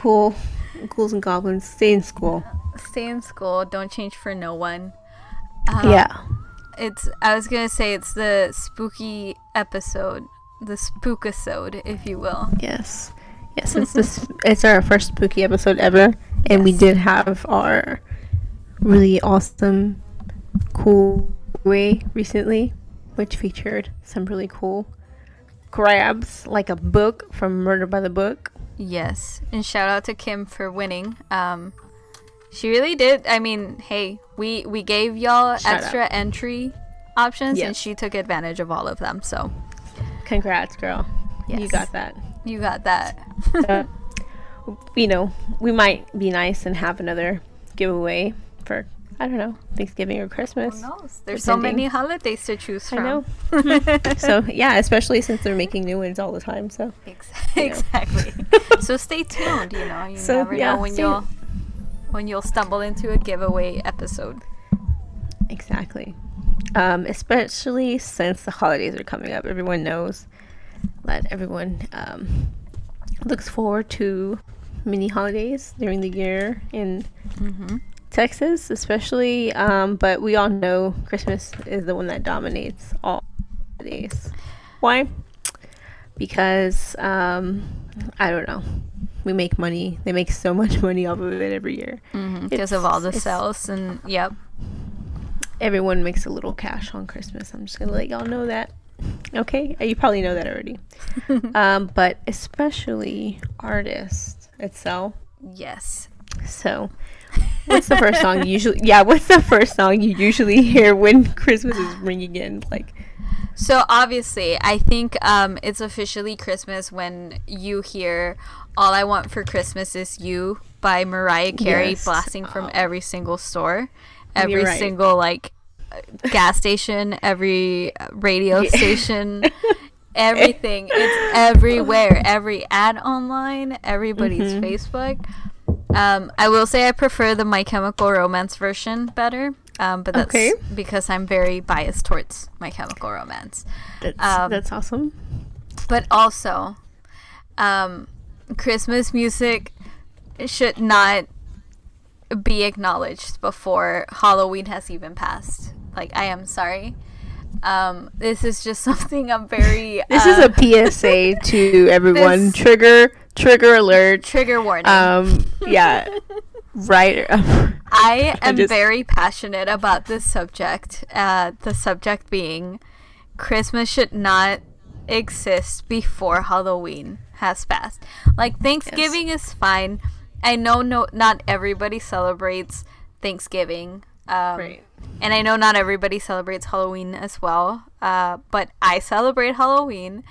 cool, ghouls and goblins, stay in school. Stay in school. Don't change for no one. Um, yeah. It's. I was gonna say it's the spooky episode, the spookisode, if you will. Yes. Yes. It's this. it's our first spooky episode ever, and we did have our really awesome, cool way recently, which featured some really cool grabs, like a book from Murder by the Book. Yes, and shout out to Kim for winning. Um, she really did. I mean, hey, we we gave y'all Shout extra entry options, and she took advantage of all of them. So Congrats, girl. You got that. you got that. Uh, you know, we might be nice and have another giveaway for I don't know Thanksgiving or Christmas. Who knows? There's so many holidays to choose from. I know. so yeah, especially since they're making new ones all the time. So Ex- You know. exactly. so stay tuned. You know, you So, never yeah, know when you'll when you'll stumble into a giveaway episode. exactly, um, especially since the holidays are coming up, everyone knows that everyone um, looks forward to mini holidays during the year in Mm-hmm. Texas, especially. Um, but we all know Christmas is the one that dominates all holidays. Why? Because um, I don't know. We make money. They make so much money off of it every year. Because of all the sales and yep. Everyone makes a little cash on Christmas. I'm just gonna let y'all know that. Okay, Uh, you probably know that already. um, but especially artists itself. Yes. So, what's the first song you usually? Yeah, what's the first song you usually hear when Christmas is ringing in? Like, So obviously, I think um, it's officially Christmas when you hear "All I Want for Christmas Is You" by Mariah Carey Yes. blasting from Oh. every single store, every right. single like gas station, every radio Yeah. station, everything. It's everywhere. Every ad online, everybody's Mhm. Facebook. Um, I will say I prefer the My Chemical Romance version better. Um, but that's Okay. because I'm very biased towards My Chemical Romance that's Um, that's awesome. but also um, Christmas music should not be acknowledged before Halloween has even passed. Like, I am sorry. Um, this is just something I'm very. This uh, is a PSA to everyone. this- Trigger trigger alert. trigger warning. Um, yeah, right. I am just- very passionate about this subject. Uh, the subject being Christmas should not exist before Halloween has passed. Like Thanksgiving is fine. I know no not everybody celebrates Thanksgiving. Um, Right. And I know not everybody celebrates Halloween as well. Uh, but I celebrate Halloween.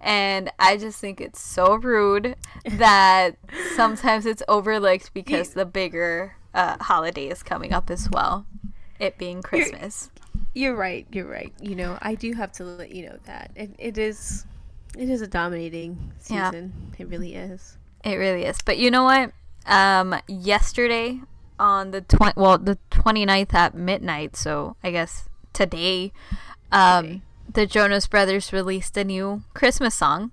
And I just think it's so rude that sometimes it's overlooked because the bigger uh, holiday is coming up as well. It being Christmas. You're right. You're right. You know, I do have to let you know that it, it is it is a dominating Yeah. season. It really is. It really is. But you know what? Um, yesterday on the twen- well the 29th at midnight, so I guess today, um, Today. The Jonas Brothers released a new Christmas song.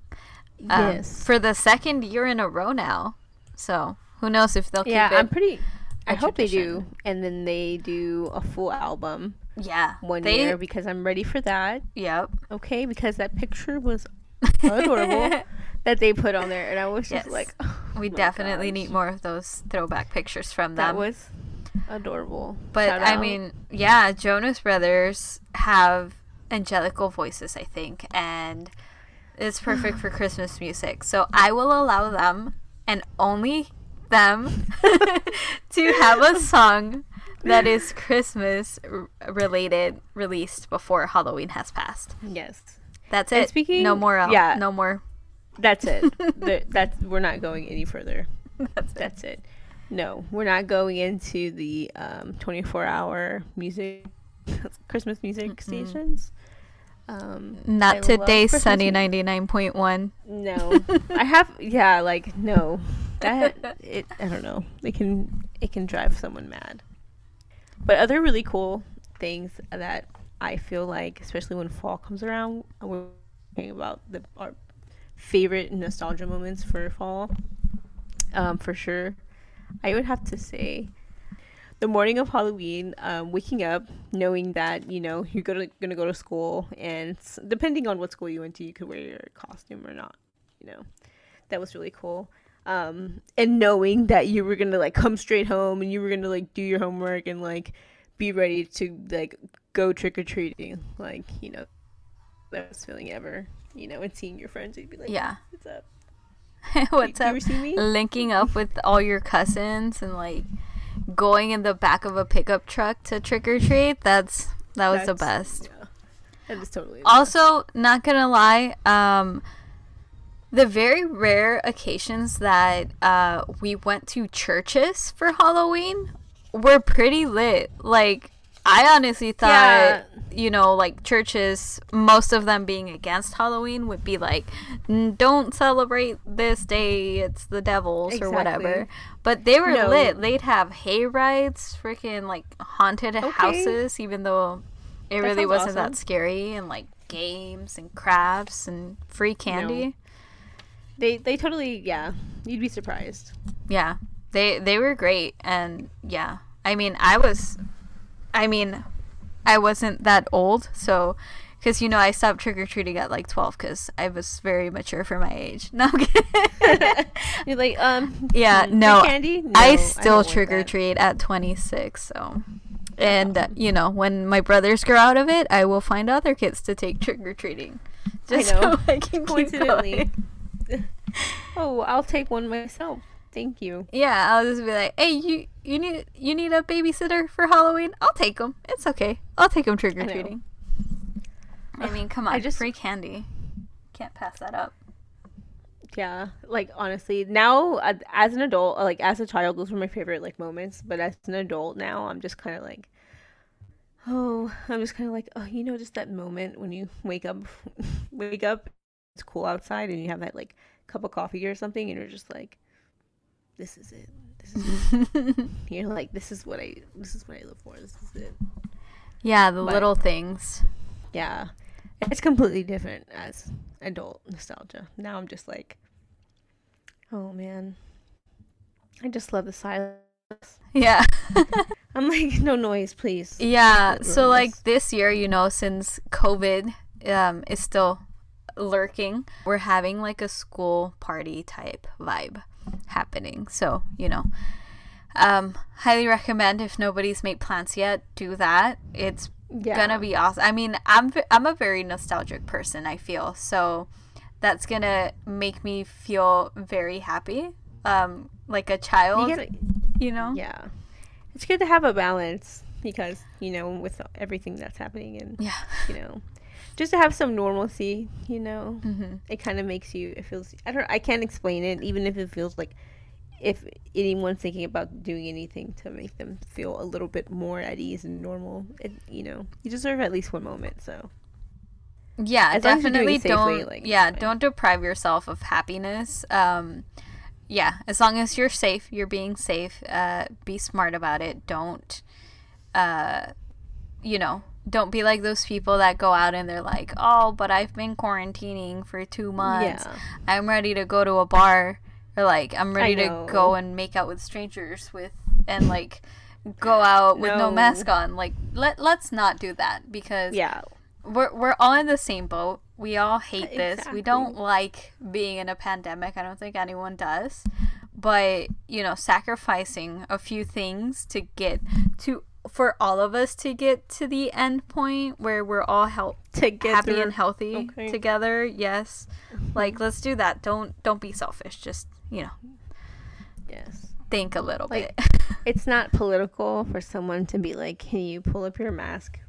um, yes. For the second year in a row now. So who knows if they'll yeah, keep it? I'm pretty. I hope they do, and then they do a full album yeah. one they, year because I'm ready for that. Yep. Okay, because that picture was adorable that they put on there, and I was just Yes. like, oh we definitely gosh. need more of those throwback pictures from them. That was adorable. But Shout I out. mean, yeah, Jonas Brothers have angelical voices, I think, and it's perfect for Christmas music. So I will allow them and only them to have a song that is Christmas related released before Halloween has passed. yes, That's And it. speaking- no more. el- yeah. No more. that's it. The- that's we're not going any further. That's it. It. No, we're not going into the um, 24 hour music, Christmas music stations. Um, Not I today, Sunny ninety nine point one. No, I have. Yeah, like no, that it. I don't know. It can it can drive someone mad. But other really cool things that I feel like, especially when fall comes around, we're talking about the our favorite nostalgia moments for fall. um, for sure. I would have to say the morning of Halloween, um, waking up knowing that you know you're gonna gonna go to school, and depending on what school you went to, you could wear your costume or not. You know, that was really cool. Um, and knowing that you were gonna like come straight home and you were gonna like do your homework and like be ready to like go trick or treating, like you know, the best feeling ever. You know, and seeing your friends, you'd be like, Yeah. what's up? What's you up? me? Linking up with all your cousins and like going in the back of a pickup truck to trick or treat. That's that was the best. Yeah, that is totally. the best. Also, not gonna lie, um, the very rare occasions that uh, we went to churches for Halloween were pretty lit. Like, I honestly thought, Yeah. you know, like churches, most of them being against Halloween, would be like, don't celebrate this day, it's the devil's or whatever. But they were No. lit. They'd have hay rides, freaking like haunted Okay. houses, even though it That really wasn't awesome. that scary, and like games and crafts and free candy. They they totally yeah. You'd be surprised. Yeah, they they were great, and yeah, I mean, I was, I mean, I wasn't that old, so. Because you know I stopped trick or treating at like twelve because I was very mature for my age. No. You're like um. Yeah, hmm, no, candy. No, I still trick or treat at 26. So, and uh, you know, when my brothers grow out of it, I will find other kids to take trick or treating. I Just know. so I can keep Coincidentally. going. Oh, I'll take one myself. Thank you. Yeah, I'll just be like, "Hey, you you need you need a babysitter for Halloween? I'll take them. It's okay. I'll take them trick or treating." I mean, come on, I just- free candy. Can't pass that up. Yeah, like honestly, now uh, as an adult, like as a child, those were my favorite like moments. But as an adult now, I'm just kind of like, oh, I'm just kind of like, oh, you know, just that moment when you wake up, wake up, it's cool outside, and you have that like cup of coffee or something, and you're just like, this is it. This is you're like, this is what I, this is what I live for. This is it. yeah, the But- little things. Yeah, it's completely different as adult nostalgia. Now I'm just like, oh man, I just love the silence. Yeah. I'm like, no noise, please. Yeah, so like this. this year, you know, since COVID um, is still lurking, we're having like a school party type vibe happening. So, you know, um, highly recommend if nobody's made plans yet, do that. It's Yeah. gonna be awesome. I mean, I'm I'm a very nostalgic person. I feel so that's gonna make me feel very happy, um, like a You child. gotta, You know? yeah, it's good to have a balance because you know with everything that's happening and Yeah. you know just to have some normalcy. You know, hmm it kind of makes you. It feels. I don't. I can't explain it. Even if it feels like if anyone's thinking about doing anything to make them feel a little bit more at ease and normal, it, you know, you deserve at least one moment. So Yeah, As definitely safely, don't. like, yeah, don't deprive yourself of happiness. Um, yeah, as long as you're safe, you're being safe. Uh, be smart about it. Don't, uh, you know, don't be like those people that go out and they're like, oh, but I've been quarantining for two months. yeah, I'm ready to go to a bar, or like I'm ready to go and make out with strangers with and like go out with no No. mask on. Like let let's not do that because yeah, we're we're all in the same boat. We all hate this. We don't like being in a pandemic. I don't think anyone does. But, you know, sacrificing a few things to get to for all of us to get to the end point where we're all help to get happy and healthy Okay. together. Yes. Like let's do that. Don't don't be selfish. Just, you know, yes, think a little Like- bit. it's not political for someone to be like, "Can you pull up your mask?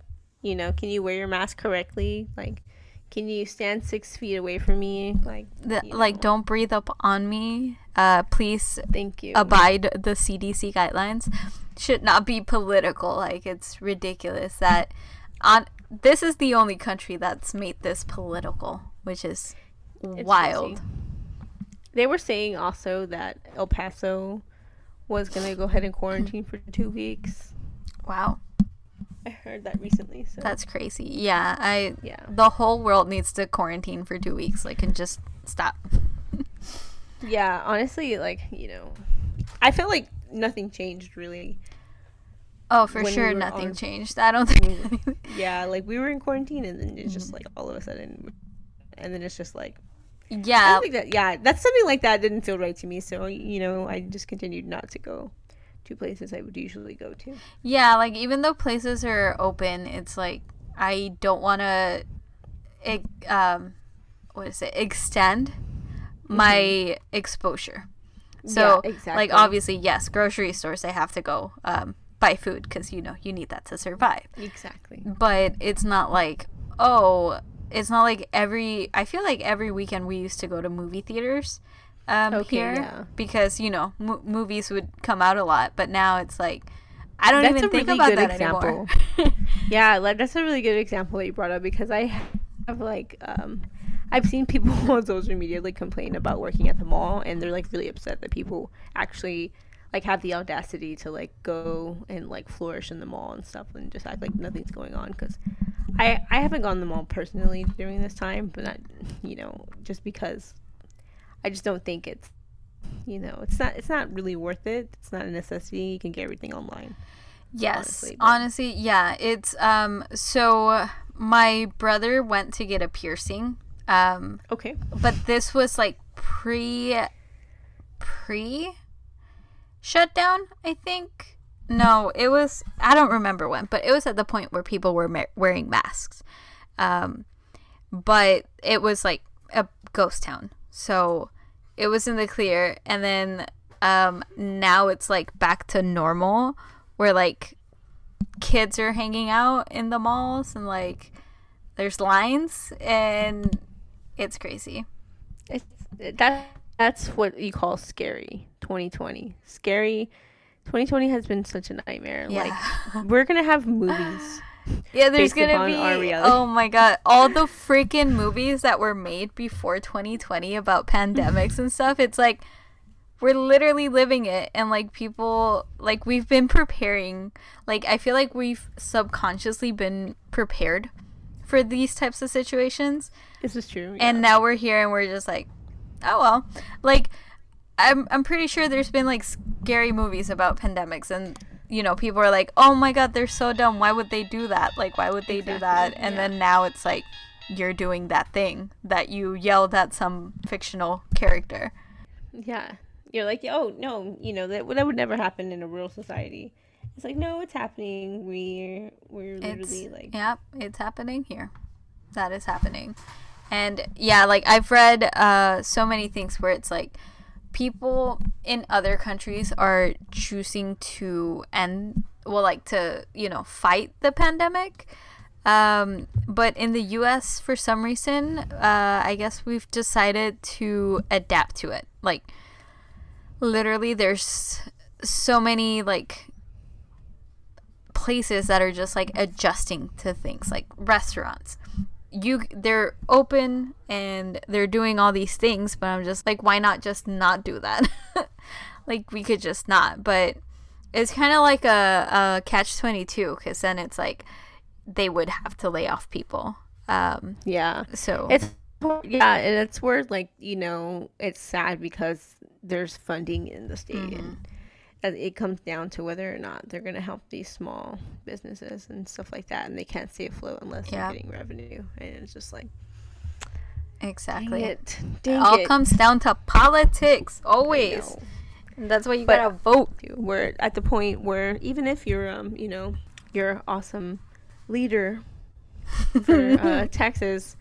You know, can you wear your mask correctly? Like, can you stand six feet away from me? Like, The- like don't breathe up on me. Uh please thank you. abide the CDC guidelines should not be political. Like it's ridiculous that on this is the only country that's made this political, which is It's wild. crazy. They were saying also that El Paso was gonna go ahead and quarantine for two weeks. Wow, I heard that recently. So that's crazy. Yeah, I yeah, the whole world needs to quarantine for 2 weeks like and just stop. Yeah, honestly, like you know, I feel like nothing changed really. Oh, for When sure, were nothing on- changed. I don't think. Yeah, like we were in quarantine, and then it's Mm-hmm. just like all of a sudden, and then it's just like yeah, that. Yeah, that's something like that didn't feel right to me. So you know, I just continued not to go to places I would usually go to. yeah. Like even though places are open, it's like I don't want to, um, what is it? Extend my exposure. So, Yeah, exactly. like obviously, yes, grocery stores I have to go um, buy food because you know you need that to survive. Exactly. but it's not like oh it's not like every i feel like every weekend we used to go to movie theaters um Okay, here yeah. because you know mo- movies would come out a lot but now it's like i don't That's even think really about good that example. anymore Yeah, like that's a really good example that you brought up because I have like um I've seen people on social media like complain about working at the mall and they're like really upset that people actually like have the audacity to like go and like flourish in the mall and stuff and just act like nothing's going on because I I haven't gone to the mall personally during this time but not you know just because I just don't think it's you know it's not it's not really worth it. It's not a necessity. You can get everything online yes honestly, honestly yeah it's um so my brother went to get a piercing um okay. but this was like pre pre shutdown i think? No it was i don't remember when but it was at the point where people were ma- wearing masks. Um but it was like a ghost town. So it was in the clear and then um now it's like back to normal where like kids are hanging out in the malls and like there's lines and it's crazy It's that that's what you call scary 2020. Scary 2020 has been such a nightmare. Yeah. Like we're going to have movies. Yeah, there's gonna upon be. our. Oh my god, all the freaking movies that were made before 2020 about pandemics and stuff. It's like we're literally living it, and like people, like we've been preparing. Like I feel like we've subconsciously been prepared for these types of situations, This is true. and now we're here, and we're just like, oh well. Like I'm, I'm pretty sure there's been like scary movies about pandemics and you know people are like oh my god they're so dumb why would they do that like why would they do that and yeah. then now it's like you're doing that thing that you yelled at some fictional character yeah. You're like, "Oh, no, you know, that that would never happen in a real society." It's like, "No, it's happening. We're we're literally it's like yep it's happening here. That is happening. And yeah like i've read uh so many things where it's like people in other countries are choosing to end well like to you know fight the pandemic. Um, but in the us for some reason uh, i guess we've decided to adapt to it. Like literally there's so many like places that are just like adjusting to things like restaurants you they're open and they're doing all these things but i'm just like why not just not do that like we could just not but it's kind of like a, a catch 22 because then it's like they would have to lay off people um yeah. so It's yeah, and it's where like you know it's sad because there's funding in the state, Mm-hmm. and it comes down to whether or not they're gonna help these small businesses and stuff like that, and they can't stay afloat unless Yeah. they're getting revenue, and it's just like exactly dang it, it all it. comes down to politics always. And that's why you But- gotta vote We're at the point where even if you're um you know you're awesome leader for uh, Texas,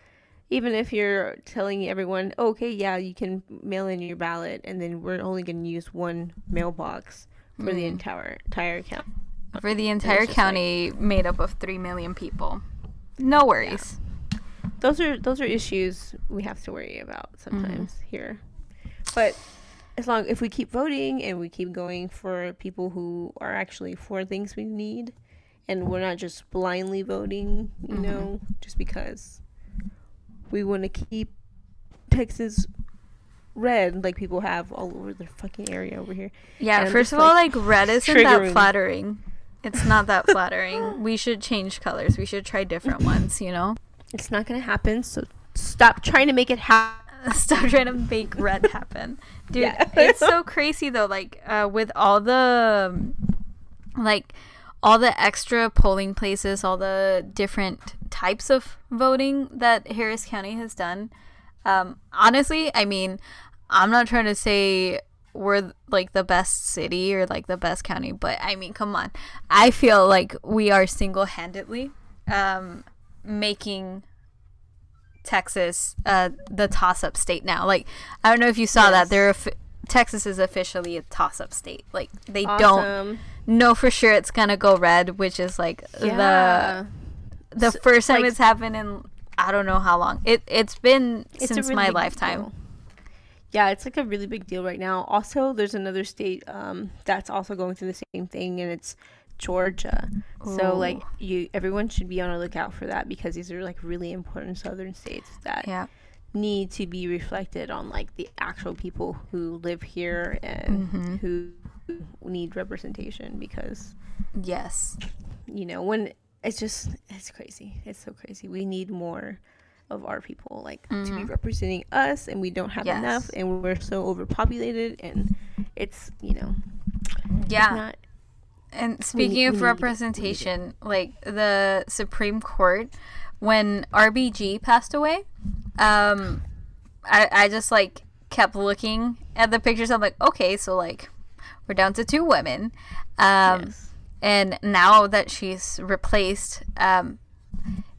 even if you're telling everyone, okay, yeah, you can mail in your ballot, and then we're only going to use one mailbox for the mm. entire entire account. for the entire just like- county made up of 3 million people. No worries. Those are those are issues we have to worry about sometimes mm-hmm. here, but. As long if we keep voting and we keep going for people who are actually for things we need, and we're not just blindly voting, you mm-hmm. know, just because we want to keep Texas red like people have all over the fucking area over here. Yeah, And first just, of all, like, like red isn't that flattering. It's not that flattering. We should change colors. We should try different ones, you know? It's not gonna happen, so stop trying to make it happen. stop trying to make red happen, dude. Yeah. it's so crazy though. Like uh, with all the like all the extra polling places, all the different types of voting that Harris County has done. Um, honestly, I mean, I'm not trying to say we're like the best city or like the best county, but I mean, come on. I feel like we are single handedly um, making Texas uh, the toss up state now. Like, I don't know if you saw that. They're offi- Texas is officially a toss up state. Like, they don't know for sure it's gonna go red, which is like Yeah. the the So, first time like- it's happened in I don't know how long. It it's been It's since really my lifetime. deal. Yeah, it's like a really big deal right now. Also, there's another state um, that's also going through the same thing, and it's Georgia. So, like, you, everyone should be on a lookout for that because these are like really important southern states that Yeah. need to be reflected on like the actual people who live here and Mhm. who need representation because Yes. you know when it's just it's crazy it's so crazy we need more of our people like to be representing us and we don't have Yes. enough and we're so overpopulated and it's you know Yeah. not And speaking need- of we representation, like the Supreme Court, when RBG passed away, um, I, I just like kept looking at the pictures. I'm like, okay, so like we're down to two women. Um, yes. and now that she's replaced, um,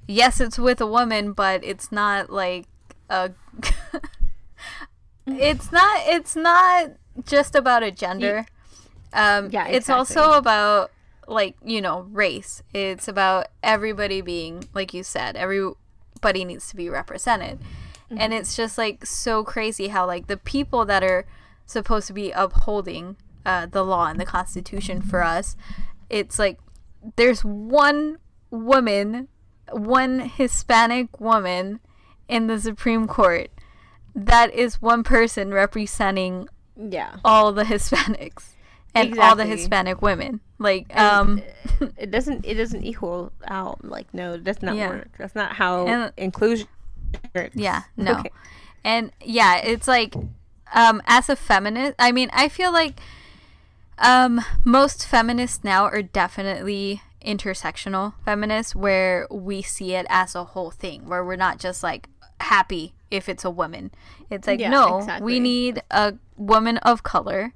yes, it's with a woman, but it's not like a. it's not. It's not just about a gender. Um, Yeah, it's also about like you know race. It's about everybody being like you said. Everybody needs to be represented, and Mm-hmm. it's just like so crazy how like the people that are supposed to be upholding uh, the law and the Constitution for us, it's like there's one woman, one Hispanic woman in the Supreme Court. That is one person representing yeah all the Hispanics and all the Hispanic women. Like, And um, it doesn't it doesn't equal out like no that's not Yeah. work that's not how And- inclusion works yeah, no. Okay. And yeah, it's like, um, as a feminist, I mean, I feel like, um, most feminists now are definitely intersectional feminists where we see it as a whole thing, where we're not just like happy if it's a woman. It's like, Yeah, no, exactly. we need a woman of color,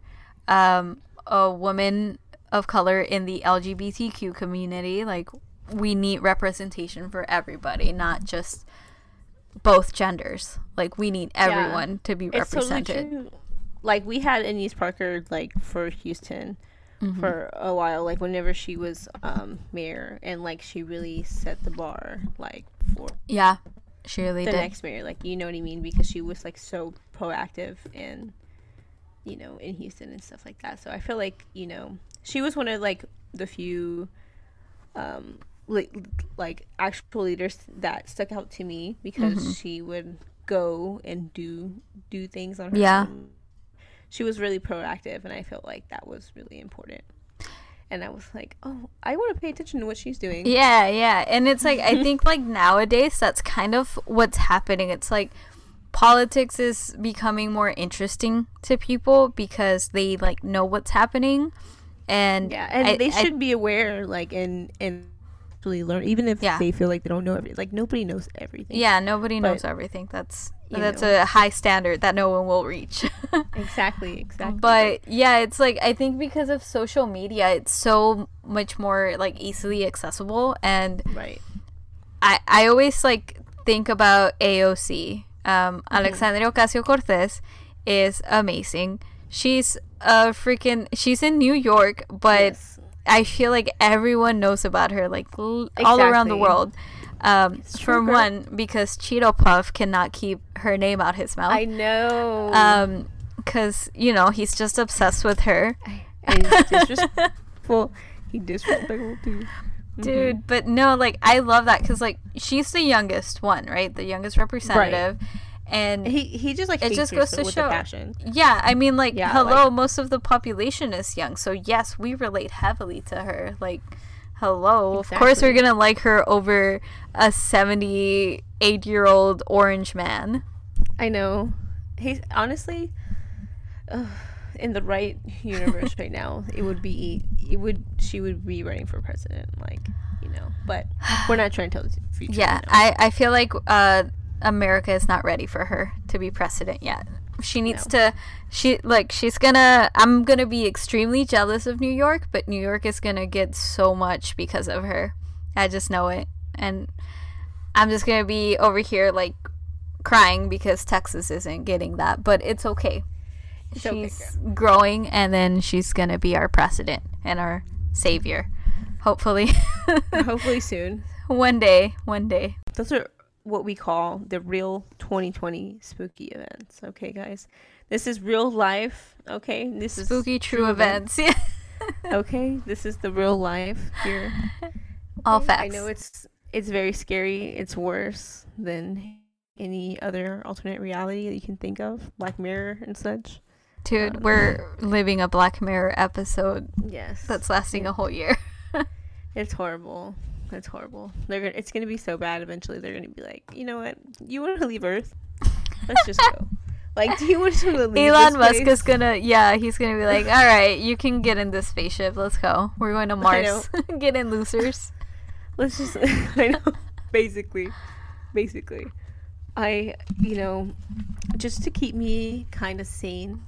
um, a woman of color in the LGBTQ community. Like, we need representation for everybody, not just both genders. Like, we need everyone to be totally represented. true. Like we had Annise Parker like for Houston Mm-hmm. for a while, like whenever she was um mayor and like she really set the bar like for Yeah, she really the did. next mayor. Like you know what I mean? Because she was like so proactive and you know, in Houston and stuff like that. So I feel like, you know, she was one of like the few um like like actual leaders that stuck out to me because Mm-hmm. she would go and do do things on her Yeah. own. She was really proactive and I felt like that was really important. And I was like, "Oh, I want to pay attention to what she's doing." Yeah, yeah. And it's like I think like nowadays that's kind of what's happening. It's like politics is becoming more interesting to people because they like know what's happening and Yeah, and I- they I- should be aware, like, and and actually learn, even if Yeah. they feel like they don't know everything. Like nobody knows everything. yeah, nobody knows everything. That's that's know. a high standard that no one will reach. exactly, exactly. but yeah it's like i think because of social media it's so much more like easily accessible and right, i i always like think about aoc um Mm-hmm. alexandria ocasio-cortez is amazing she's a freaking she's in new york but Yes. I feel like everyone knows about her like l- all around the world um from girl. one because cheeto puff cannot keep her name out his mouth I know. um because you know he's just obsessed with her and he's disrespectful. he disrespectful too. dude but no like i love that because like she's the youngest one right the youngest representative and He he just like It just goes to show- passion. yeah i mean like Yeah, hello like- most of the population is young so yes we relate heavily to her like hello of course we're gonna like her over a 78 year old orange man I know. he's honestly, uh, in the right universe right now, it would be it would she would be running for president, like you know. But we're not trying to tell the future. Yeah, you know. I, I feel like uh, America is not ready for her to be president yet. She needs to she like she's gonna I'm gonna be extremely jealous of New York, but New York is gonna get so much because of her. I just know it. And I'm just gonna be over here like crying because Texas isn't getting that. But it's okay. It's okay, she's growing and then she's gonna be our president and our savior. Hopefully. hopefully soon. one day. One day. Those are what we call the real 2020 spooky events. Okay, guys, this is real life. Okay, this is Spooky true events. Yeah. okay, this is the real life here. All Okay, facts. I know it's it's very scary. It's worse than any other alternate reality that you can think of, Black Mirror and such. Dude, Um, we're living a Black Mirror episode Yes, that's lasting a whole year. it's horrible. It's horrible. They're gonna. It's gonna be so bad. Eventually, they're gonna be like, you know what? You want to leave Earth? Let's just go. Like, do you want to leave? Earth? Elon Musk is gonna, yeah, he's gonna be like, all right, you can get in this spaceship. Let's go. We're going to Mars. get in, losers. let's just i know basically basically i you know just to keep me kind of sane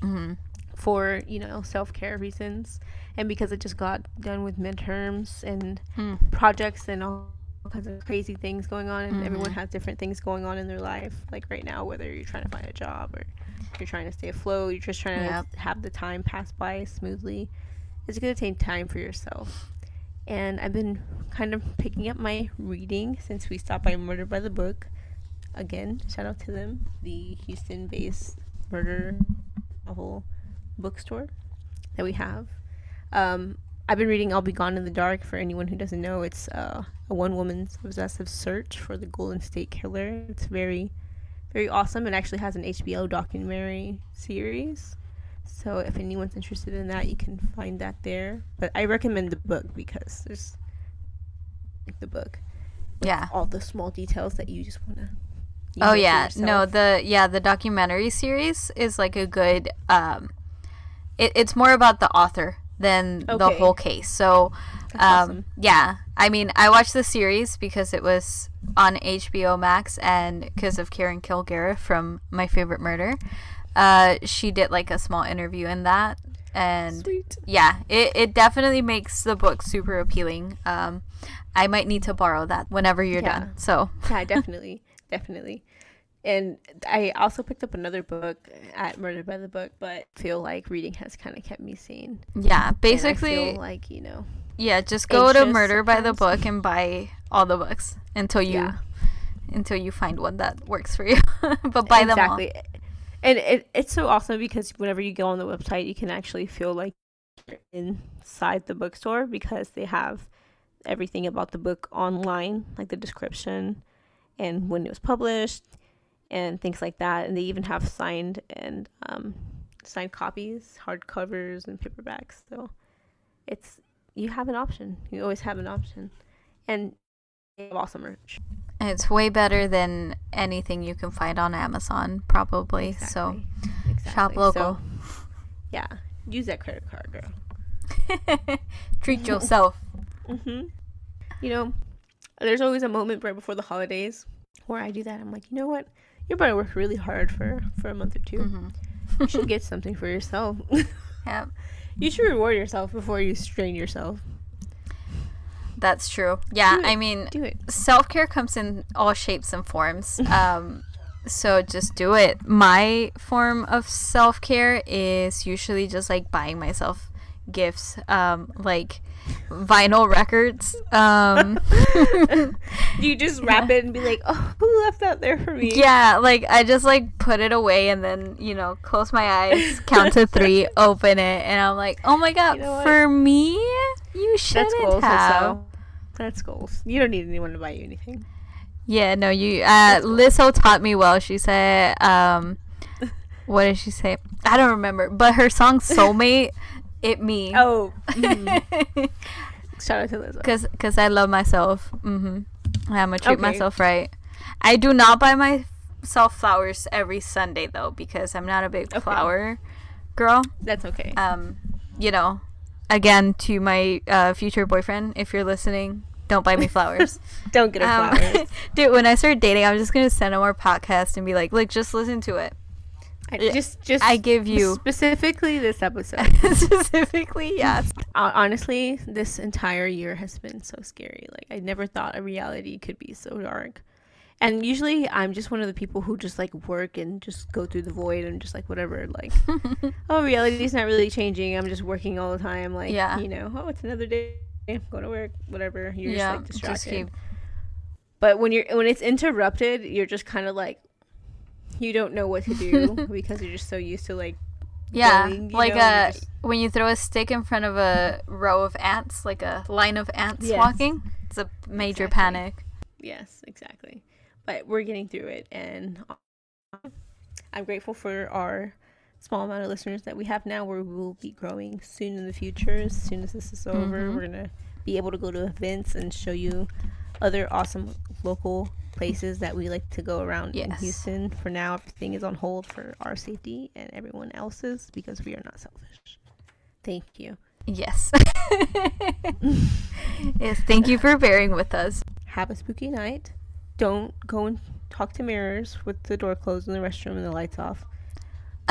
hmm for you know self-care reasons and because i just got done with midterms and Mm. projects and all kinds of crazy things going on and everyone Mhm. has different things going on in their life like right now whether you're trying to find a job or you're trying to stay afloat you're just trying Yep. to have the time pass by smoothly it's going to take time for yourself and i've been kind of picking up my reading since we stopped by murder by the book again shout out to them the houston based murder novel bookstore that we have um, I've been reading I'll Be Gone in the Dark for anyone who doesn't know. It's uh, a one woman's obsessive search for the Golden State Killer. It's very, very awesome. It actually has an HBO documentary series. So if anyone's interested in that, you can find that there. But I recommend the book because there's like the book. Yeah. All the small details that you just want to. Oh yeah, no, the yeah the documentary series is like a good. Um, it, it's more about the author than the whole case. So, um, awesome. yeah, I mean, I watched the series because it was on HBO Max and because of Karen Kilgariff from My Favorite Murder. Uh, she did like a small interview in that, and Sweet. yeah, it, it definitely makes the book super appealing. Um, I might need to borrow that whenever you're Yeah. done. So, yeah, definitely, definitely. And I also picked up another book at Murder by the Book, but feel like reading has kind of kept me sane. yeah, basically, feel like you know, Yeah, just go to Murder by the. Book and buy all the books until you Yeah. until you find one that works for you. but buy them all. exactly. And it, it's so awesome because whenever you go on the website, you can actually feel like you're inside the bookstore because they have everything about the book online, like the description and when it was published and things like that. And they even have signed and um, signed copies, hardcovers, and paperbacks. So it's you have an option. You always have an option, and they have awesome merch. It's way better than anything you can find on Amazon, probably. So Exactly. shop local. So, yeah, use that credit card, girl. treat yourself. Mm-hmm. You know, there's always a moment right before the holidays where I do that. I'm like, you know what? You're about to work really hard for for a month or 2 hmm You should get something for yourself. Yeah, you should reward yourself before you strain yourself. that's true. Yeah. I mean, self care comes in all shapes and forms. Um, so just do it. My form of self care is usually just like buying myself gifts, um, like vinyl records. Um, you just wrap it and be like, oh, who left that there for me? yeah, like I just like put it away and then you know close my eyes, count to three, open it, and I'm like, oh my god, You know for me, you shouldn't That's goals. have. So. That's goals. You don't need anyone to buy you anything. Yeah, no, you. Uh, taught me well. She said, um, what did she say? I don't remember, but her song "Soulmate," it me. Oh, mm. shout out to Lizzo. Cause, cause I love myself. Mm-hmm. I'm gonna treat Okay. myself right. I do not buy myself flowers every Sunday though because I'm not a big Okay. flower girl. That's okay. Um, you know, again to my uh, future boyfriend, if you're listening, don't buy me flowers. Don't get a Um, flowers. dude, when I start dating, I'm just gonna send him our podcast and be like, like, just listen to it. I, just, just I give you specifically this episode. specifically, yes. Honestly, this entire year has been so scary. Like I never thought a reality could be so dark. And usually, I'm just one of the people who just like work and just go through the void and just like whatever. Like, oh, reality's not really changing. I'm just working all the time. Like, Yeah. you know, oh, it's another day. Go to work. Whatever. You're yeah, just like distracted. keep But when you're when it's interrupted, you're just kind of like you don't know what to do because you're just so used to like Yeah, going, like know, a just- when you throw a stick in front of a row of ants, like a line of ants Yes. walking. It's a major Exactly. panic. yes, exactly. But we're getting through it, and I'm grateful for our small amount of listeners that we have now. Where we will be growing soon in the future. As soon as this is over, Mhm. we're gonna be able to go to events and show you other awesome local places that we like to go around in Houston. For now, everything is on hold for our safety and everyone else's because we are not selfish. Thank you. Yes. yes. Thank you for bearing with us. Have a spooky night. Don't go and talk to mirrors with the door closed in the restroom and the lights off.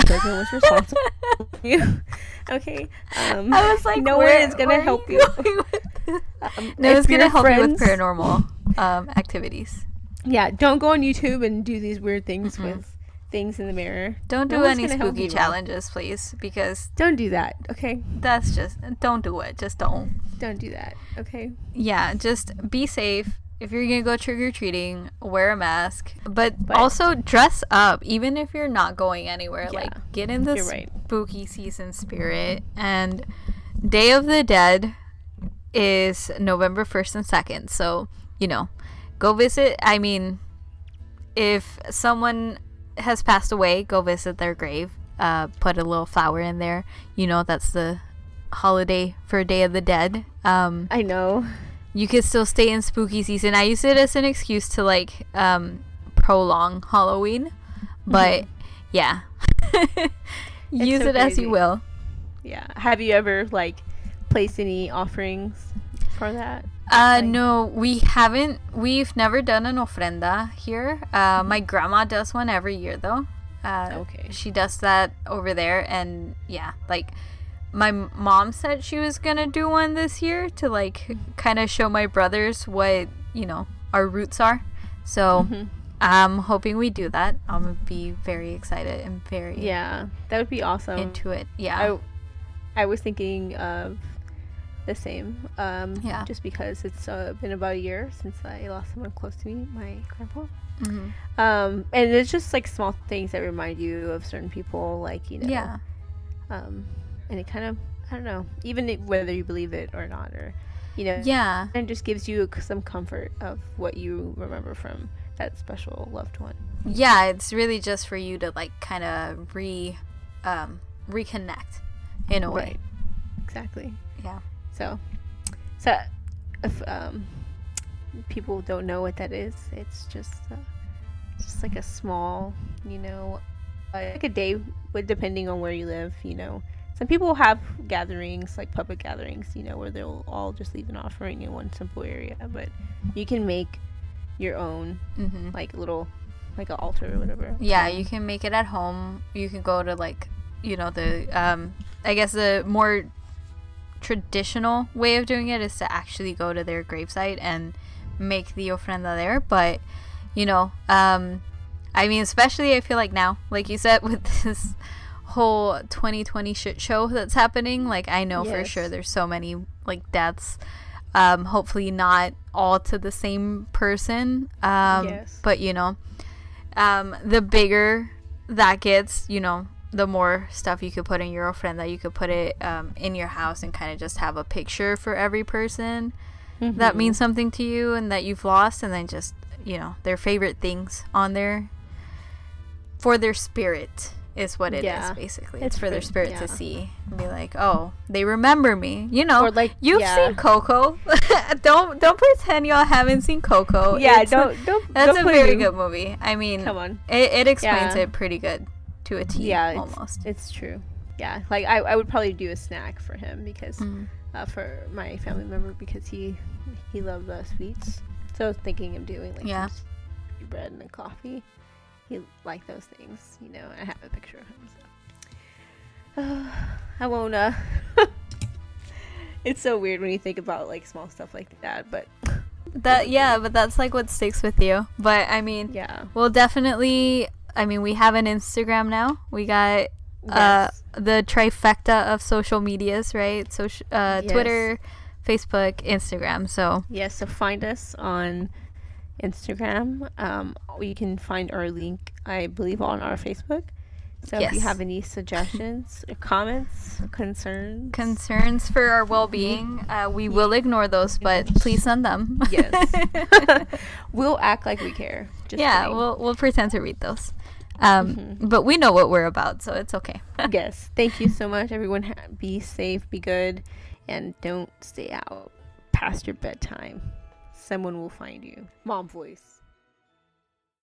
No one's responsible for you. Okay. Um, I was like, no where, one is gonna help you. you. going with this? um, no one's gonna help you with paranormal um, activities. Yeah, don't go on YouTube and do these weird things Mm-mm. with things in the mirror. Don't do one's any spooky challenges, please, because Don't do that. Okay. that's just don't do it. Just don't. Don't do that. Okay. Yeah, just be safe. If you're gonna go trick or treating, wear a mask. But, But- also dress up, even if you're not going anywhere. Yeah, Like get in the right. spooky season spirit. And Day of the Dead is November first and second. So you know, go visit. I mean, if someone has passed away, go visit their grave. Uh, put a little flower in there. You know, that's the holiday for Day of the Dead. Um, I know. you could still stay in spooky season. I use it as an excuse to like um prolong Halloween, but yeah. use so it as you will. Yeah. Have you ever like placed any offerings for that? Uh Like- no, we haven't we've never done an ofrenda here. Uh my grandma does one every year though. Uh Okay. she does that over there and yeah, like my mom said she was going to do one this year to like kind of show my brothers what, you know, our roots are. So Mhm. I'm hoping we do that. I'm gonna be very excited and very Yeah, that would be awesome. into it. Yeah. I, I was thinking of the same. Um, Yeah. Just because it's uh, been about a year since I lost someone close to me, my grandpa. Mhm. Um, and it's just like small things that remind you of certain people, like you know. Yeah. Um, and it kind of, I don't know, even whether you believe it or not, or you know, Yeah. and it just gives you some comfort of what you remember from that special loved one. Yeah, it's really just for you to like kind of re um reconnect in a way. Right. Exactly. Yeah. So, so if um, people don't know what that is, it's just uh, just like a small, you know, uh, like a day, with depending on where you live. You know, some people have gatherings, like public gatherings, you know, where they'll all just leave an offering in one simple area, but you can make your own, Mhm. like little, like an altar or whatever. Yeah, you can make it at home. You can go to like, you know, the um I guess the more traditional way of doing it is to actually go to their gravesite and make the ofrenda there, but you know, um I mean, especially I feel like now, like you said with this whole 2020 shit show that's happening, like I know for sure there's so many like deaths um hopefully not all to the same person. Um Yes. but you know, um, the bigger that gets, you know, the more stuff you could put in your friend that You could put it um, in your house and kind of just have a picture for every person that Mhm. means something to you and that you've lost, and then just, you know, their favorite things on there for their spirit is what it is Yeah. basically. It's It's for their spirit yeah. to see and be like, oh, they remember me. You know, Or, like, you've yeah. seen Coco. don't don't pretend y'all haven't seen Coco. yeah, It's- don't don't. That's don't a very good movie. I mean, Come on. It, it explains it pretty good to a T. Yeah, it's, almost. It's true. Yeah, like I, I would probably do a snack for him because Mhm. uh, for my family member because he he loved uh, sweets. So I was thinking of doing like Yeah. bread and a coffee. He liked those things, you know. I have a picture of him. So I won't. Uh, it's so weird when you think about like small stuff like that, but That yeah, but that's like what sticks with you. But I mean, yeah. we'll definitely. I mean, we have an Instagram now. We got uh Yes. the trifecta of social medias, right? So uh, Yes. Twitter, Facebook, Instagram. So Yes, so find us on Instagram. Um, you can find our link, I believe, on our Facebook. So if you have any suggestions, or comments, concerns, concerns for our well-being, uh, we will ignore those, but please send them. yes, we'll act like we care. Just yeah, kidding. we'll we'll pretend to read those. Um, Mhm. but we know what we're about, so it's okay. yes. Thank you so much, everyone. Ha- be safe, be good, and don't stay out past your bedtime. Someone will find you. Mom voice.